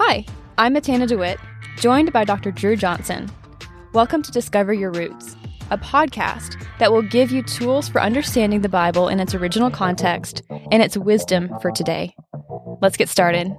Hi, I'm Matana DeWitt, joined by Dr. Dru Johnson. Welcome to Discover Your Roots, a podcast that will give you tools for understanding the Bible in its original context and its wisdom for today. Let's get started.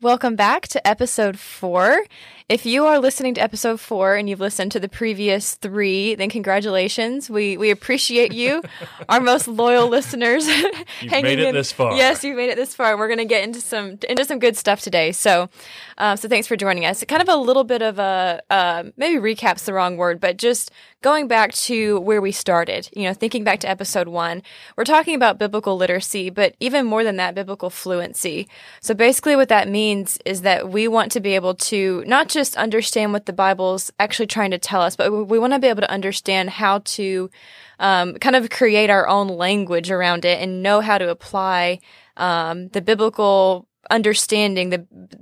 Welcome back to episode four. If you are listening to episode four and you've listened to the previous three, then congratulations. We we appreciate you, our most loyal listeners. You've made it in. this far. Yes, you've made it this far. We're going to get into some into some good stuff today. So, um, so thanks for joining us. Kind of a little bit of a uh, maybe recaps the wrong word, but just going back to where we started. You know, thinking back to episode one, we're talking about biblical literacy, but even more than that, biblical fluency. So basically, what that means is that we want to be able to not just understand what the Bible's actually trying to tell us, but we want to be able to understand how to um, kind of create our own language around it and know how to apply um, the biblical understanding, the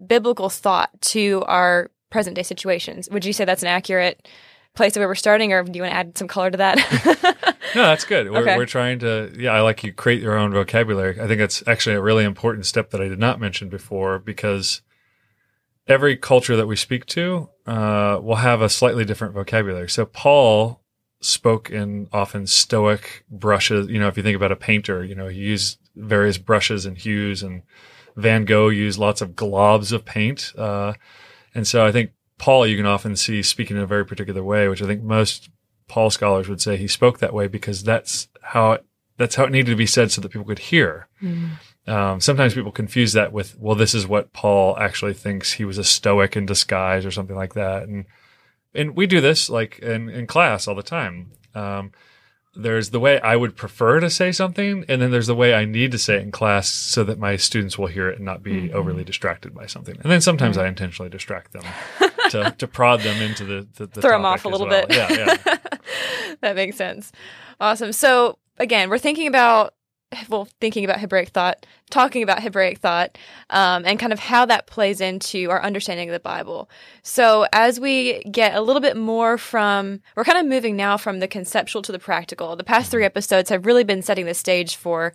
biblical thought to our present day situations. Would you say that's an accurate place of where we're starting, or do you want to add some color to that? no, that's good. We're, Okay. we're trying to, yeah, I like you create your own vocabulary. I think that's actually a really important step that I did not mention before because every culture that we speak to uh, will have a slightly different vocabulary. So Paul spoke in often stoic brushes. You know, if you think about a painter, you know, he used various brushes and hues, and Van Gogh used lots of globs of paint. Uh, and so I think Paul, you can often see speaking in a very particular way, which I think most Paul scholars would say he spoke that way because that's how it, that's how it needed to be said so that people could hear. Um, sometimes people confuse that with, well, this is what Paul actually thinks. He was a stoic in disguise or something like that. And, and we do this like in, in class all the time. Um, there's the way I would prefer to say something, and then there's the way I need to say it in class so that my students will hear it and not be overly distracted by something. And then sometimes I intentionally distract them to, to prod them into the, the, the Throw 'em topic off a little well. bit. Yeah, yeah. that makes sense. Awesome. So again, we're thinking about well, thinking about Hebraic thought, talking about Hebraic thought, um, and kind of how that plays into our understanding of the Bible. So as we get a little bit more from, we're kind of moving now from the conceptual to the practical. The past three episodes have really been setting the stage for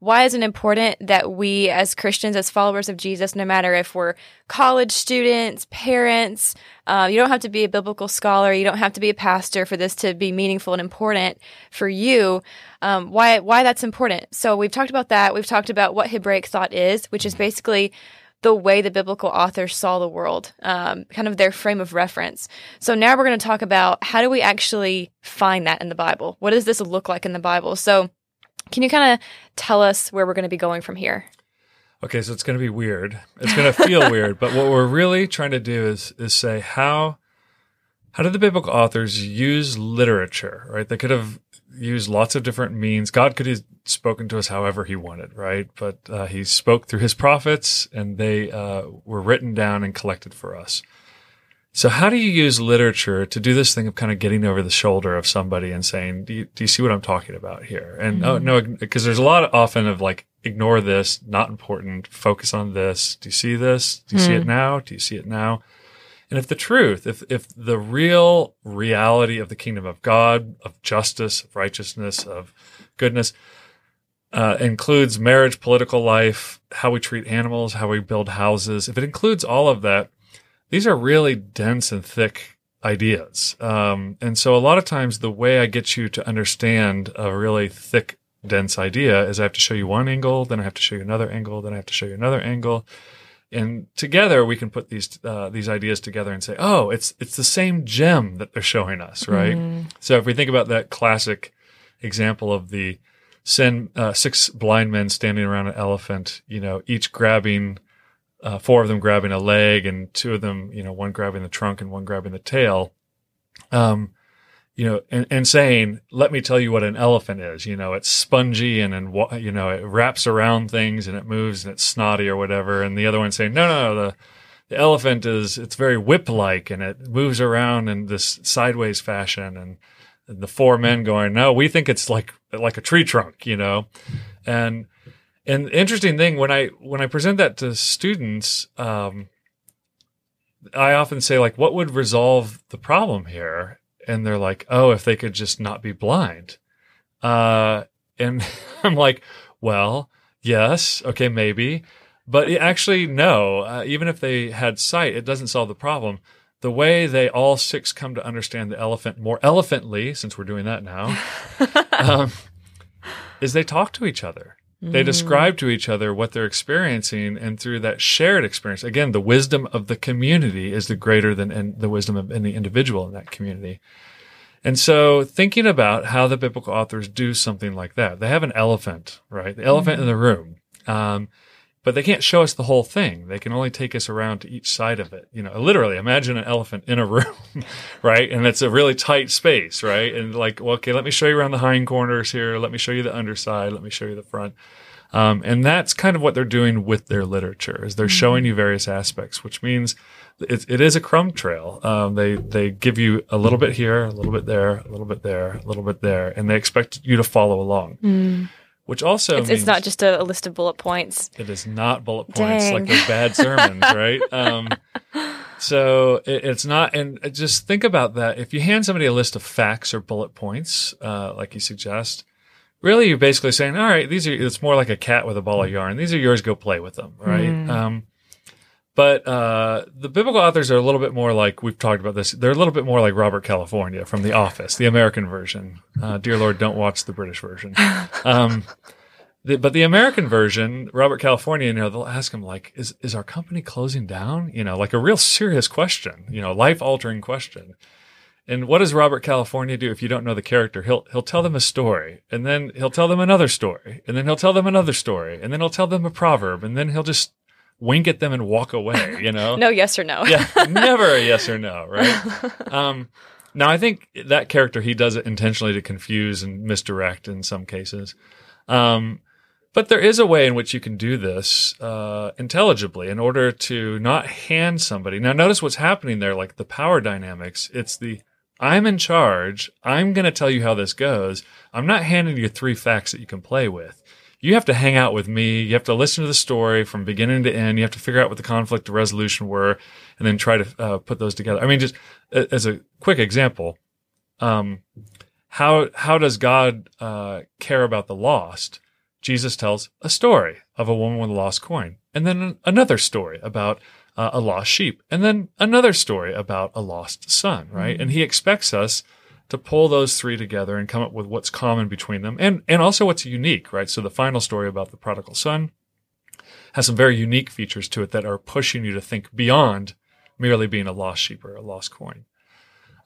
why is it important that we as Christians, as followers of Jesus, no matter if we're college students, parents, uh, you don't have to be a biblical scholar, you don't have to be a pastor for this to be meaningful and important for you. Um, why why that's important? So we've talked about that. We've talked about what Hebraic thought is, which is basically the way the biblical authors saw the world, um, kind of their frame of reference. So now we're going to talk about how do we actually find that in the Bible? What does this look like in the Bible? So can you kind of tell us where we're going to be going from here? Okay, so it's going to be weird. It's going to feel weird, but what we're really trying to do is is say how how did the biblical authors use literature, right? They could have used lots of different means. God could have spoken to us however he wanted, right? But uh, he spoke through his prophets and they uh, were written down and collected for us. So how do you use literature to do this thing of kind of getting over the shoulder of somebody and saying, do you, do you see what I'm talking about here? And oh, no, because there's a lot of, often of like, ignore this, not important, focus on this. Do you see this? Do you see it now? Do you see it now? And if the truth, if, if the real reality of the kingdom of God, of justice, of righteousness, of goodness, uh, includes marriage, political life, how we treat animals, how we build houses, if it includes all of that, these are really dense and thick ideas. Um, and so a lot of times the way I get you to understand a really thick, dense idea is I have to show you one angle, then I have to show you another angle, then I have to show you another angle. And together we can put these uh, these ideas together and say, oh, it's it's the same gem that they're showing us, right? So if we think about that classic example of the sin, uh, six blind men standing around an elephant, you know, each grabbing uh, four of them grabbing a leg and two of them, you know, one grabbing the trunk and one grabbing the tail. Um, you know, and, and saying, let me tell you what an elephant is. You know, it's spongy and, and, you know, it wraps around things and it moves and it's snotty or whatever. And the other one saying, no, no, no, the, the elephant is, it's very whip like and it moves around in this sideways fashion. And, and the four men going, no, we think it's like, like a tree trunk, you know, and, and the interesting thing when I when I present that to students, um, I often say like, "What would resolve the problem here?" And they're like, "Oh, if they could just not be blind." Uh, and I'm like, "Well, Yes. Okay, maybe. But actually, no. Uh, even if they had sight, it doesn't solve the problem. The way they all six come to understand the elephant more elephantly, since we're doing that now, um, is they talk to each other. They describe to each other what they're experiencing, and through that shared experience, again, the wisdom of the community is the greater than in, the wisdom of any individual in that community. And so, thinking about how the biblical authors do something like that, they have an elephant, right? The elephant in the room. Um, but they can't show us the whole thing. They can only take us around to each side of it. You know, literally imagine an elephant in a room, right? And it's a really tight space, right? And like, well, okay, let me show you around the hind corners here. Let me show you the underside. Let me show you the front. Um, and that's kind of what they're doing with their literature is they're showing you various aspects, which means it, it is a crumb trail. Um, they, they give you a little bit here, a little bit there, a little bit there, a little bit there, and they expect you to follow along, which also It's, means it's not just a, a list of bullet points. it is not bullet points Dang. like those bad sermons, right? Um, so it, it's not, and just think about that. If you hand somebody a list of facts or bullet points, uh, like you suggest, really you're basically saying, all right, these are, it's more like a cat with a ball of yarn. These are yours. Go play with them, right? Um, but uh, the biblical authors are a little bit more like we've talked about this. They're a little bit more like Robert California from The Office, the American version. Uh, dear Lord, don't watch the British version. Um, the, but the American version, Robert California, you know, they'll ask him like, "Is is our company closing down?" You know, like a real serious question, you know, life altering question. And what does Robert California do if you don't know the character? He'll he'll tell them a story, and then he'll tell them another story, and then he'll tell them another story, and then he'll tell them a proverb, and then he'll just wink at them and walk away. You know, No yes or no. yeah, never a yes or no, right? Um, now, I think that character he does it intentionally to confuse and misdirect in some cases. Um, but there is a way in which you can do this uh, intelligibly in order to not hand somebody. Now, notice what's happening there, like the power dynamics. It's the I'm in charge. I'm going to tell you how this goes. I'm not handing you three facts that you can play with. You have to hang out with me. You have to listen to the story from beginning to end. You have to figure out what the conflict resolution were and then try to uh, put those together. I mean, just as a quick example, um, how, how does God uh, care about the lost? Jesus tells a story of a woman with a lost coin, and then another story about uh, a lost sheep, and then another story about a lost son, right? And he expects us to pull those three together and come up with what's common between them and, and also what's unique, right? So the final story about the prodigal son has some very unique features to it that are pushing you to think beyond merely being a lost sheep or a lost coin.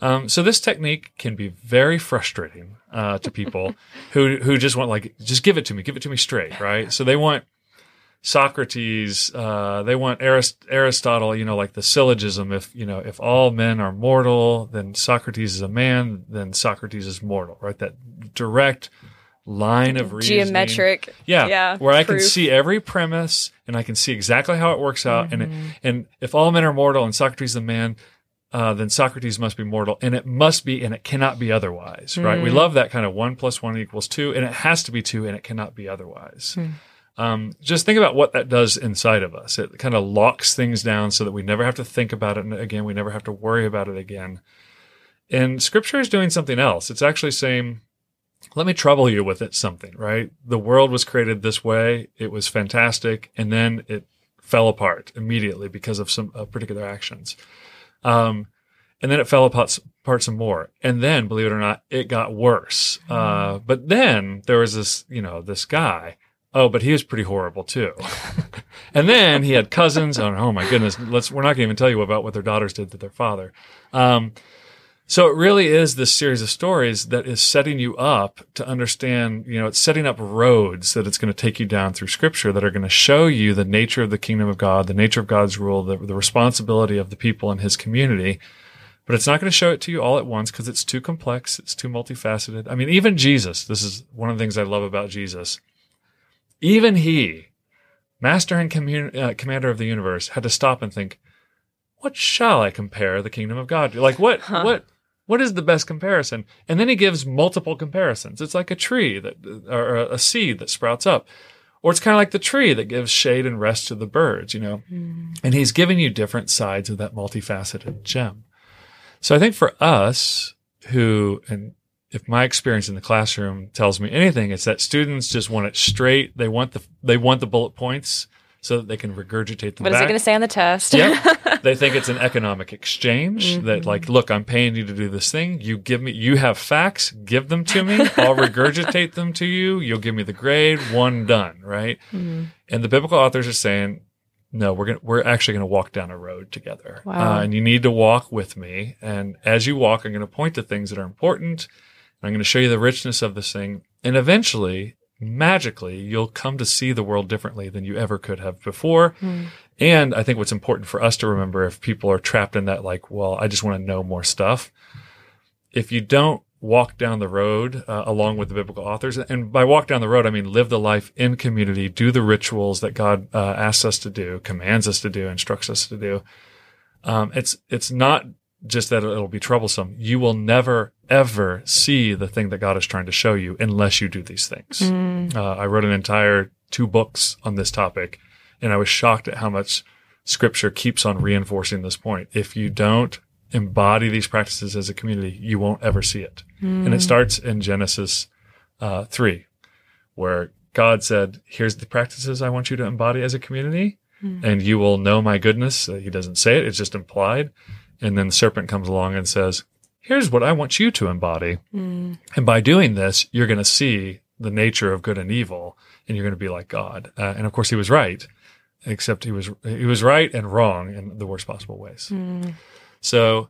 Um, so this technique can be very frustrating uh, to people who who just want like just give it to me, give it to me straight, right? So they want Socrates, uh, they want Arist- Aristotle, you know, like the syllogism. If you know, if all men are mortal, then Socrates is a man, then Socrates is mortal, right? That direct line of reasoning. Geometric. Yeah, Yeah, where I can see every premise and I can see exactly how it works out. And it, and if all men are mortal and Socrates is a man, uh, then Socrates must be mortal, and it must be, and it cannot be otherwise. Right? We love that kind of one plus one equals two, and it has to be two, and it cannot be otherwise. Um, just think about what that does inside of us. It kind of locks things down so that we never have to think about it again. We never have to worry about it again. And Scripture is doing something else. It's actually saying, let me trouble you with it something, right? The world was created this way. It was fantastic. And then it fell apart immediately because of some uh, particular actions. Um, and then it fell apart, apart some more. And then, believe it or not, it got worse. Uh, but then there was this, you know, this guy. Oh, but he was pretty horrible too. and then he had cousins. Oh, oh my goodness. Let's, we're not going to even tell you about what their daughters did to their father. Um, so it really is this series of stories that is setting you up to understand, you know, it's setting up roads that it's going to take you down through scripture that are going to show you the nature of the kingdom of God, the nature of God's rule, the, the responsibility of the people in his community. But it's not going to show it to you all at once because it's too complex. It's too multifaceted. I mean, even Jesus, this is one of the things I love about Jesus. Even he, master and commun- uh, commander of the universe, had to stop and think, what shall I compare the kingdom of God to? Like what, what, what is the best comparison? And then he gives multiple comparisons. It's like a tree that, or a seed that sprouts up. Or it's kind of like the tree that gives shade and rest to the birds, you know? And he's giving you different sides of that multifaceted gem. So I think for us who, and if my experience in the classroom tells me anything, it's that students just want it straight. They want the they want the bullet points so that they can regurgitate them What is back. it going to say on the test? Yep. they think it's an economic exchange that like, look, I'm paying you to do this thing. You give me, you have facts, give them to me. I'll regurgitate them to you. You'll give me the grade, one done, right? Mm-hmm. And the biblical authors are saying, no, we're going to, we're actually going to walk down a road together. Wow. Uh, and you need to walk with me. And as you walk, I'm going to point to things that are important. I'm going to show you the richness of this thing. And eventually, magically, you'll come to see the world differently than you ever could have before. And I think what's important for us to remember if people are trapped in that, like, well, I just want to know more stuff. If you don't walk down the road uh, along with the biblical authors, and by walk down the road, I mean live the life in community, do the rituals that God uh, asks us to do, commands us to do, instructs us to do. Um, it's it's not just that it'll be troublesome. You will never ever see the thing that God is trying to show you unless you do these things. Uh, I wrote an entire two books on this topic, and I was shocked at how much Scripture keeps on reinforcing this point. If you don't embody these practices as a community, you won't ever see it. And it starts in Genesis uh, three, where God said, "Here's the practices I want you to embody as a community." and you will know my goodness. Uh, He doesn't say it, it's just implied. And then the serpent comes along and says, Here's what I want you to embody. And by doing this, you're going to see the nature of good and evil, and you're going to be like God. Uh, and of course, he was right, except he was he was right and wrong in the worst possible ways. So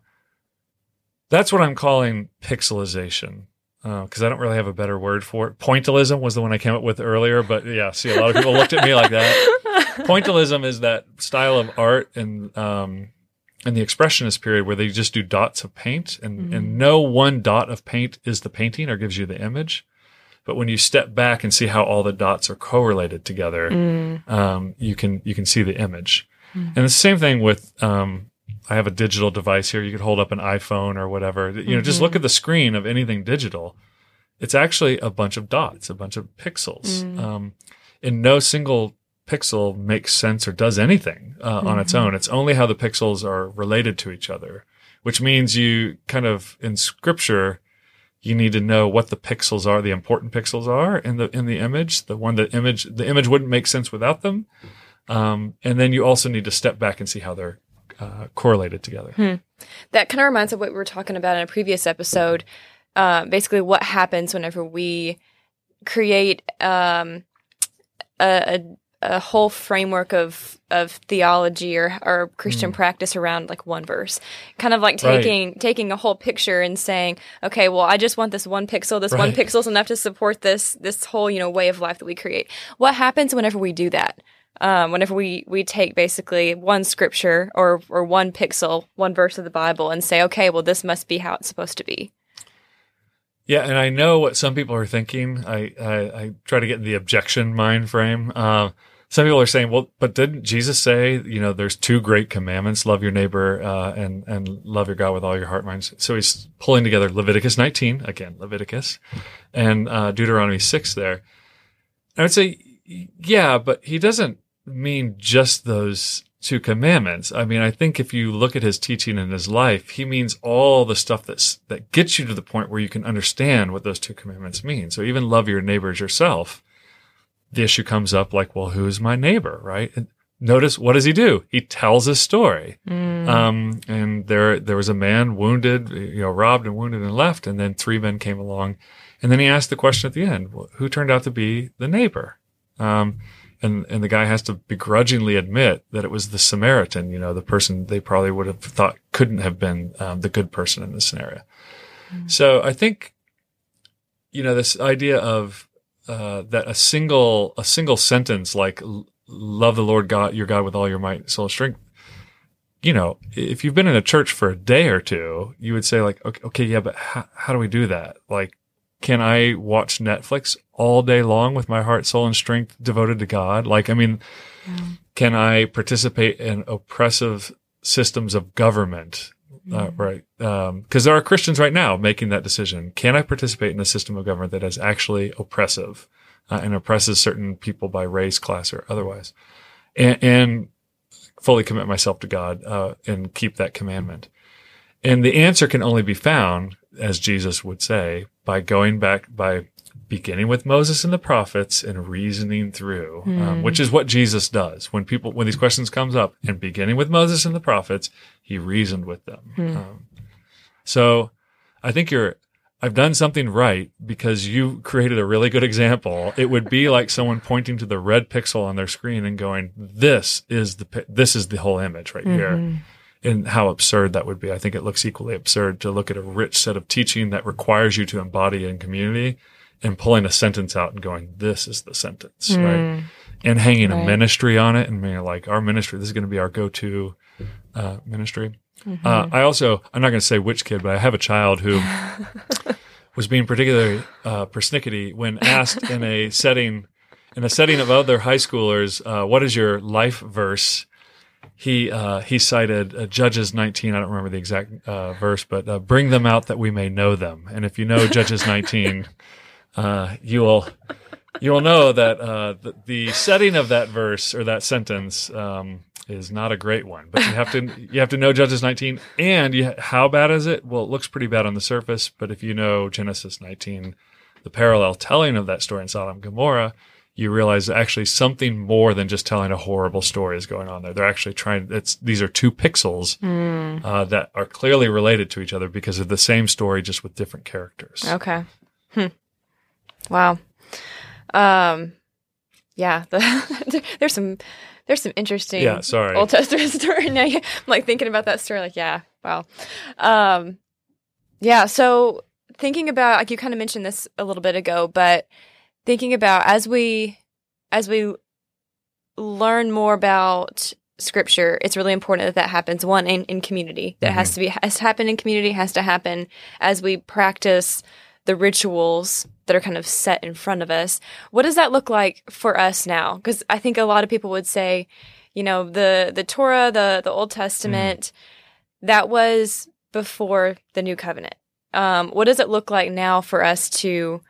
that's what I'm calling pixelization. Because I don't really have a better word for it. Pointillism was the one I came up with earlier, but yeah, see, a lot of people looked at me like that pointillism is that style of art and um in the expressionist period where they just do dots of paint and and no one dot of paint is the painting or gives you the image but when you step back and see how all the dots are correlated together um you can you can see the image and the same thing with um I have a digital device here. You could hold up an iPhone or whatever. You know, just look at the screen of anything digital. It's actually a bunch of dots, a bunch of pixels. Um, and no single pixel makes sense or does anything uh, on its own. It's only how the pixels are related to each other, which means you kind of in scripture, you need to know what the pixels are, the important pixels are in the in the image. The one that image the image wouldn't make sense without them. Um, and then you also need to step back and see how they're uh, correlated together. That kind of reminds of what we were talking about in a previous episode. Uh, basically, what happens whenever we create um, a, a, a whole framework of of theology or, or Christian practice around like one verse, kind of like Hmm. Right. taking taking a whole picture and saying, okay, well, I just want this one pixel. This one Right. pixel is enough to support this this whole you know way of life that we create. What happens whenever we do that? um, whenever we we take basically one scripture or or one pixel, one verse of the Bible, and say, okay, well, this must be how it's supposed to be. Yeah, and I know what some people are thinking. I I, I try to get in the objection mind frame. Uh, some people are saying, well, but didn't Jesus say, you know, there's two great commandments: love your neighbor uh, and and love your God with all your heart, mind. So he's pulling together Leviticus 19 again, Leviticus, and uh, Deuteronomy 6 there. I would say, yeah, but he doesn't mean just those two commandments. I mean, I think if you look at his teaching and his life, he means all the stuff that's, that gets you to the point where you can understand what those two commandments mean. So even love your neighbors yourself. The issue comes up like, well, who's my neighbor, right? And notice what does he do? He tells his story. Um, and there, there was a man wounded, you know, robbed and wounded and left. And then three men came along. And then he asked the question at the end, well, who turned out to be the neighbor? Um, and, and the guy has to begrudgingly admit that it was the Samaritan, you know, the person they probably would have thought couldn't have been um, the good person in this scenario. So I think, you know, this idea of uh, that a single a single sentence like "Love the Lord God your God with all your might, soul, strength." You know, if you've been in a church for a day or two, you would say like, okay, okay yeah, but how, how do we do that? Like, can I watch Netflix all day long with my heart, soul, and strength devoted to God? Like, I mean, can I participate in oppressive systems of government? Uh, right. Because there are Christians right now making that decision. Can I participate in a system of government that is actually oppressive uh, and oppresses certain people by race, class, or otherwise? And, and fully commit myself to God uh, and keep that commandment. And the answer can only be found, as Jesus would say, by going back by beginning with Moses and the prophets and reasoning through, um, which is what Jesus does when people when these questions comes up and beginning with Moses and the prophets, he reasoned with them. Um, so I think you're. I've done something right because you created a really good example. It would be like someone pointing to the red pixel on their screen and going, "This is the this is the whole image right here." And how absurd that would be. I think it looks equally absurd to look at a rich set of teaching that requires you to embody in community and pulling a sentence out and going, "This is the sentence," right? And hanging a ministry on it and being like, "Our ministry, this is going to be our go-to uh, ministry." Uh, I also, I'm not going to say which kid, but I have a child who was being particularly uh, persnickety when asked in a setting, in a setting of other high schoolers, uh, "What is your life verse?" He uh, he cited uh, Judges 19. I don't remember the exact uh, verse, but uh, "Bring them out that we may know them." And if you know Judges 19, uh, you will you will know that uh, the, the setting of that verse or that sentence um, is not a great one. But you have to you have to know Judges 19, and you, how bad is it? Well, it looks pretty bad on the surface, but if you know Genesis 19, the parallel telling of that story in Sodom and Gomorrah, you realize actually something more than just telling a horrible story is going on there. They're actually trying. It's these are two pixels uh, that are clearly related to each other because of the same story, just with different characters. Okay. Hmm. Wow. Um. Yeah. The, there's some. There's some interesting. Yeah, sorry. Old Testament story. Now I'm like thinking about that story. Like, yeah. Wow. Um. Yeah. So thinking about like you kind of mentioned this a little bit ago, but thinking about as we as we learn more about scripture it's really important that that happens one in, in community that has to be has to happen in community has to happen as we practice the rituals that are kind of set in front of us what does that look like for us now because i think a lot of people would say you know the the torah the the old testament that was before the new covenant um what does it look like now for us to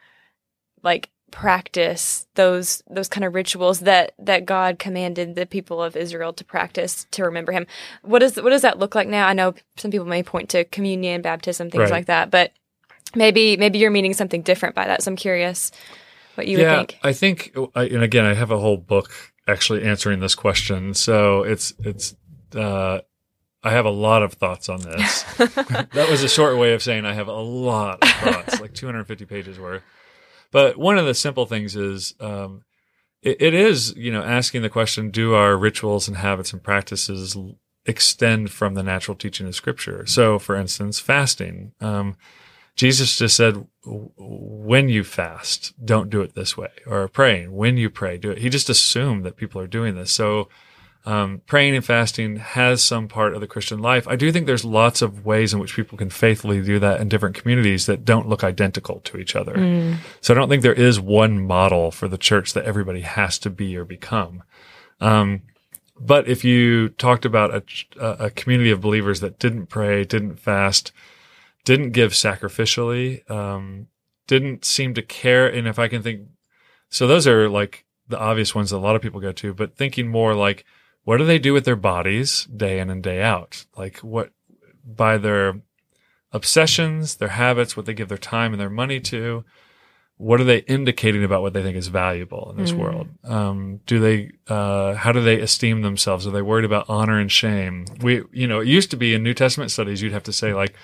like practice those those kind of rituals that that God commanded the people of Israel to practice to remember him. What does what does that look like now? I know some people may point to communion, baptism, things Right. like that, but maybe maybe you're meaning something different by that. So I'm curious what you would think. Yeah, I think, and again, I have a whole book actually answering this question. So it's it's. Uh, I have a lot of thoughts on this. that was a short way of saying I have a lot of thoughts, like 250 pages worth. But one of the simple things is, um, it, it is, you know, asking the question: Do our rituals and habits and practices extend from the natural teaching of Scripture? So, for instance, fasting. Um, Jesus just said, when you fast, don't do it this way. Or praying, when you pray, do it. He just assumed that people are doing this. So, um, praying and fasting has some part of the Christian life. I do think there's lots of ways in which people can faithfully do that in different communities that don't look identical to each other. So I don't think there is one model for the church that everybody has to be or become. Um, but if you talked about a a community of believers that didn't pray, didn't fast, didn't give sacrificially, um, didn't seem to care. And if I can think, so those are like the obvious ones that a lot of people go to, but thinking more like, what do they do with their bodies day in and day out? Like what by their obsessions, their habits, what they give their time and their money to, what are they indicating about what they think is valuable in this world? Um, do they, uh, how do they esteem themselves? Are they worried about honor and shame? We, you know, it used to be in New Testament studies, you'd have to say like,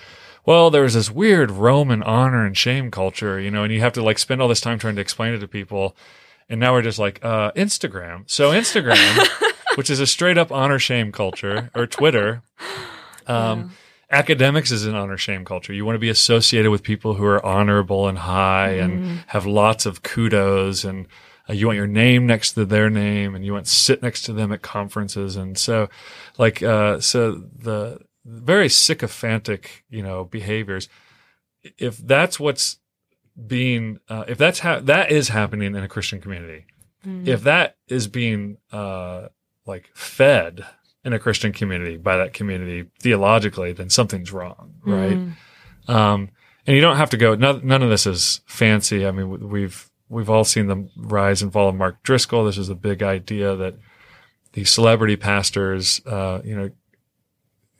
well, there was this weird Roman honor and shame culture, you know, and you have to like spend all this time trying to explain it to people. And now we're just like, uh, Instagram. So Instagram, which is a straight up honor shame culture or Twitter, um, academics is an honor shame culture. You want to be associated with people who are honorable and high and have lots of kudos and uh, you want your name next to their name and you want to sit next to them at conferences. And so like, uh, so the very sycophantic, you know, behaviors, if that's what's being, uh, if that's how that is happening in a Christian community, if that is being, uh, like fed in a Christian community by that community theologically, then something's wrong, right? Um, and you don't have to go. None, none of this is fancy. I mean, we- we've we've all seen the rise and fall of Mark Driscoll. This is a big idea that these celebrity pastors, uh, you know,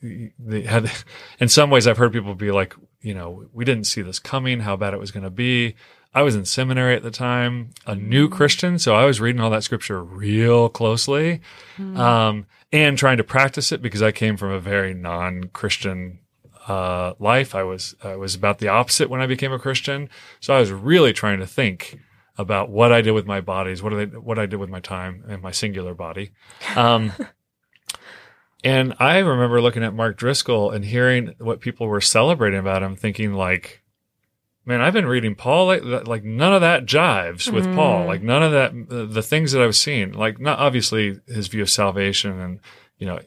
they had. In some ways, I've heard people be like, you know, we didn't see this coming, how bad it was going to be. I was in seminary at the time, a new Christian, so I was reading all that scripture real closely, um, and trying to practice it because I came from a very non-Christian uh, life. I was I was about the opposite when I became a Christian, so I was really trying to think about what I did with my bodies, what I what I did with my time and my singular body. Um, and I remember looking at Mark Driscoll and hearing what people were celebrating about him, thinking like, "Man, I've been reading Paul. Like, like none of that jives with mm-hmm. Paul. Like none of that. The, the things that I was seeing, like not obviously his view of salvation and you know."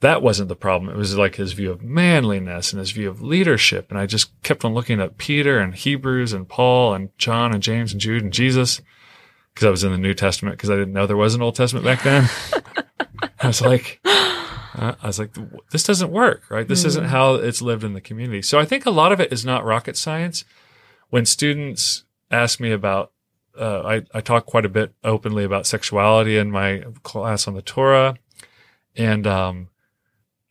That wasn't the problem. It was like his view of manliness and his view of leadership. And I just kept on looking at Peter and Hebrews and Paul and John and James and Jude and Jesus because I was in the New Testament because I didn't know there was an Old Testament back then. I was like, I was like, this doesn't work, right? This isn't how it's lived in the community. So I think a lot of it is not rocket science. When students ask me about, uh, I, I talk quite a bit openly about sexuality in my class on the Torah, and um,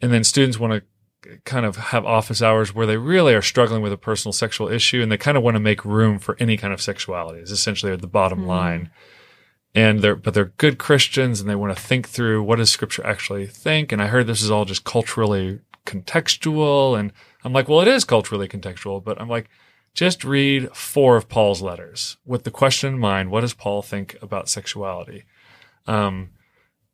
and then students want to kind of have office hours where they really are struggling with a personal sexual issue and they kind of want to make room for any kind of sexuality is essentially the bottom line and they're but they're good Christians and they want to think through what does scripture actually think? And I heard this is all just culturally contextual and I'm like well it is culturally contextual but I'm like just read four of Paul's letters with the question in mind what does Paul think about sexuality? Um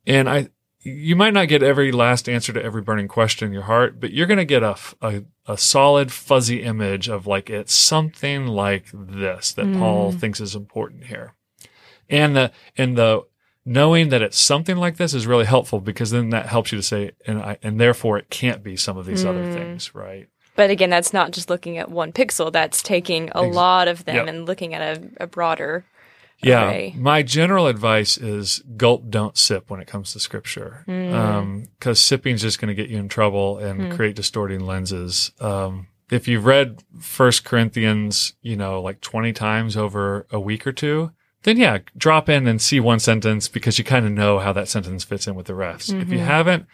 and I you might not get every last answer to every burning question in your heart, but you're going to get a, a, a solid fuzzy image of like it's something like this that Paul thinks is important here. And the, and the knowing that it's something like this is really helpful because then that helps you to say, and I, and therefore it can't be some of these other things, right? But again, that's not just looking at one pixel. That's taking a Ex- lot of them Yep. and looking at a, a broader. Yeah. array. My general advice is gulp, don't sip when it comes to scripture. Um, cause sipping is just going to get you in trouble and create distorting lenses. Um, if you've read first Corinthians, you know, like 20 times over a week or two, then yeah, drop in and see one sentence because you kind of know how that sentence fits in with the rest. If you mm-hmm. haven't,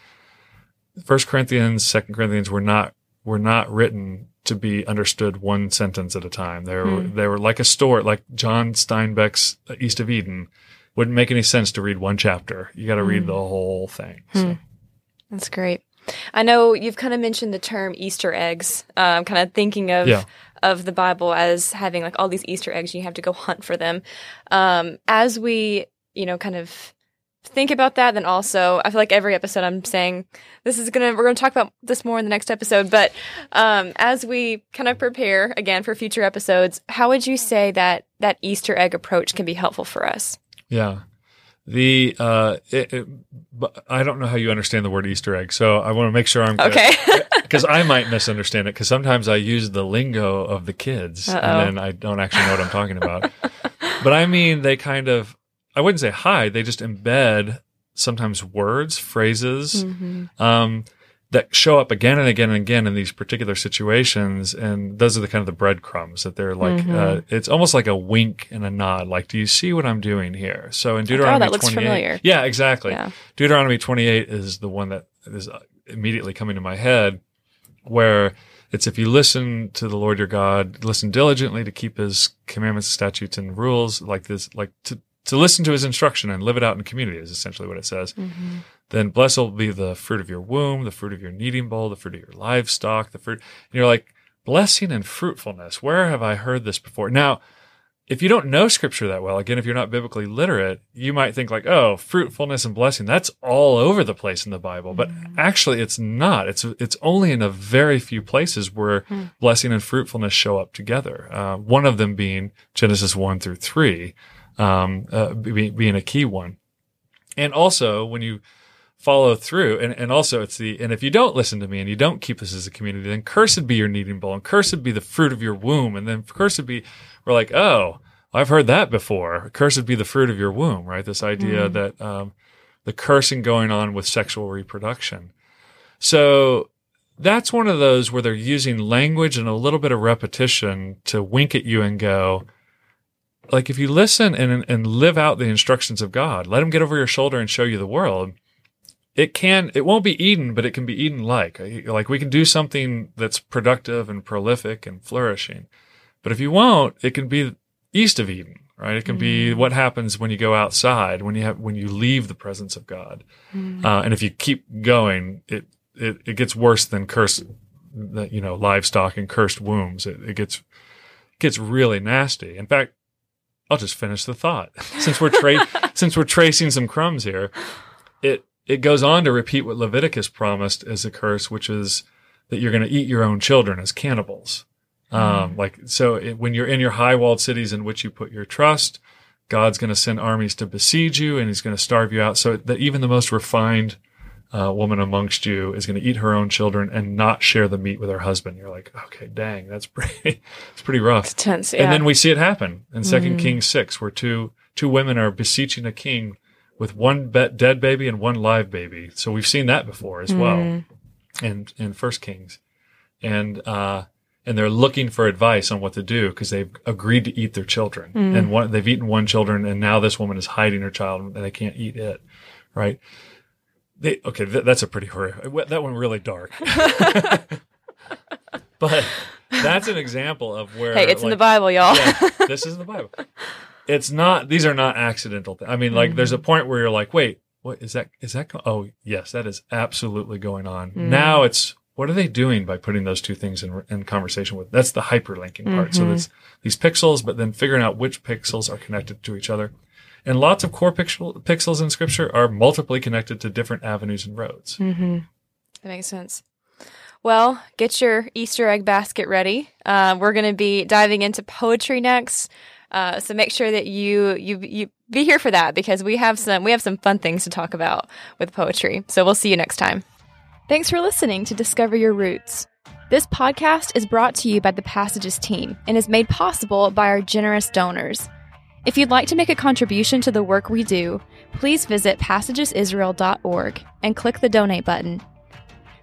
first Corinthians, second Corinthians were not, were not written to be understood one sentence at a time. They were, mm. they were like a story, like John Steinbeck's East of Eden. Wouldn't make any sense to read one chapter. You got to read mm. the whole thing. So, hmm. That's great. I know you've kind of mentioned the term Easter eggs. Um, kind of thinking of Yeah. of the Bible as having like all these Easter eggs, and you have to go hunt for them. Um, as we, you know, kind of think about that, then also I feel like every episode I'm saying this is gonna we're gonna talk about this more in the next episode. But um, as we kind of prepare again for future episodes, how would you say that that Easter egg approach can be helpful for us? yeah. The, uh, it, it, I don't know how you understand the word Easter egg. So I want to make sure I'm. Okay. because I might misunderstand it because sometimes I use the lingo of the kids Uh-oh. and then I don't actually know what I'm talking about. but I mean, they kind of, I wouldn't say hide, they just embed sometimes words, phrases, um, that show up again and again and again in these particular situations. And those are the kind of the breadcrumbs that they're like, uh, it's almost like a wink and a nod. Like, do you see what I'm doing here? So in Deuteronomy oh, that looks 28, familiar. yeah, exactly. Yeah. Deuteronomy 28 is the one that is immediately coming to my head where it's if you listen to the Lord your God, listen diligently to keep his commandments, statutes, and rules like this, like to, to listen to his instruction and live it out in community is essentially what it says. Mm-hmm. Then blessed will be the fruit of your womb, the fruit of your kneading bowl, the fruit of your livestock, the fruit. And you're like, blessing and fruitfulness. Where have I heard this before? Now, if you don't know scripture that well, again, if you're not biblically literate, you might think like, oh, fruitfulness and blessing, that's all over the place in the Bible. But mm-hmm. actually it's not. It's, it's only in a very few places where hmm. blessing and fruitfulness show up together. Uh, one of them being Genesis 1 through 3, um, uh, be, being a key one. And also when you follow through and, and also it's the and if you don't listen to me and you don't keep this as a community then cursed be your kneading bowl and cursed be the fruit of your womb. And then cursed be we're like oh i've heard that before. Cursed be the fruit of your womb right? This idea that um, the cursing going on with sexual reproduction. So that's one of those where they're using language and a little bit of repetition to wink at you and go like if you listen and and live out the instructions of god let him get over your shoulder and show you the world it can, it won't be Eden, but it can be Eden like. Like we can do something that's productive and prolific and flourishing. But if you won't, it can be east of Eden, right? It can be what happens when you go outside, when you have, when you leave the presence of God. Uh, and if you keep going, it, it, it gets worse than cursed, you know, livestock and cursed wombs. It, it gets, gets really nasty. In fact, I'll just finish the thought since we're tra- since we're tracing some crumbs here. It it goes on to repeat what Leviticus promised as a curse, which is that you're going to eat your own children as cannibals. Um, like so, it, when you're in your high walled cities in which you put your trust, God's going to send armies to besiege you, and He's going to starve you out. So that even the most refined uh, woman amongst you is going to eat her own children and not share the meat with her husband. You're like, okay, dang, that's pretty, it's pretty rough. Tense. Yeah. And then we see it happen in 2nd Kings six, where two two women are beseeching a king with one be- dead baby and one live baby. So we've seen that before as well, in in First Kings, and uh, and they're looking for advice on what to do because they've agreed to eat their children, and one they've eaten one children, and now this woman is hiding her child and they can't eat it, right? They, okay, th- that's a pretty horrific. Uh, that one really dark. but that's an example of where hey, it's in the Bible, y'all. yeah, this is in the Bible. It's not; these are not accidental. Th- I mean, like, there's a mm. point where you're like, "Wait, what is that? Is that? Go- oh, yes, that is absolutely going on." Mm. Now it's what are they doing by putting those two things in, in conversation with? That's the hyperlinking part. So mm-hmm. it's these pixels, but then figuring out which pixels are connected to each other. And lots of core pixel, pixels in Scripture are multiply connected to different avenues and roads. That makes sense. Well, get your Easter egg basket ready. Uh, we're going to be diving into poetry next, uh, so make sure that you you you be here for that because we have some we have some fun things to talk about with poetry. So we'll see you next time. Thanks for listening to Discover Your Roots. This podcast is brought to you by the Passages team and is made possible by our generous donors. If you'd like to make a contribution to the work we do, please visit passagesisrael.org and click the donate button.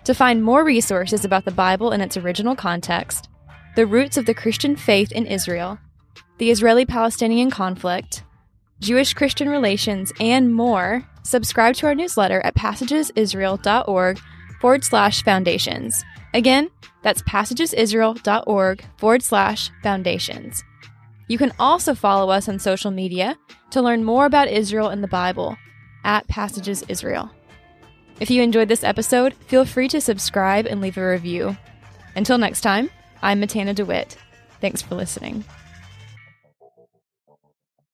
To find more resources about the Bible in its original context, the roots of the Christian faith in Israel, the Israeli Palestinian conflict, Jewish Christian relations, and more, subscribe to our newsletter at passagesisrael.org forward slash foundations. Again, that's passagesisrael.org forward slash foundations. You can also follow us on social media to learn more about Israel and the Bible at Passages Israel. If you enjoyed this episode, feel free to subscribe and leave a review. Until next time, I'm Matana DeWitt. Thanks for listening.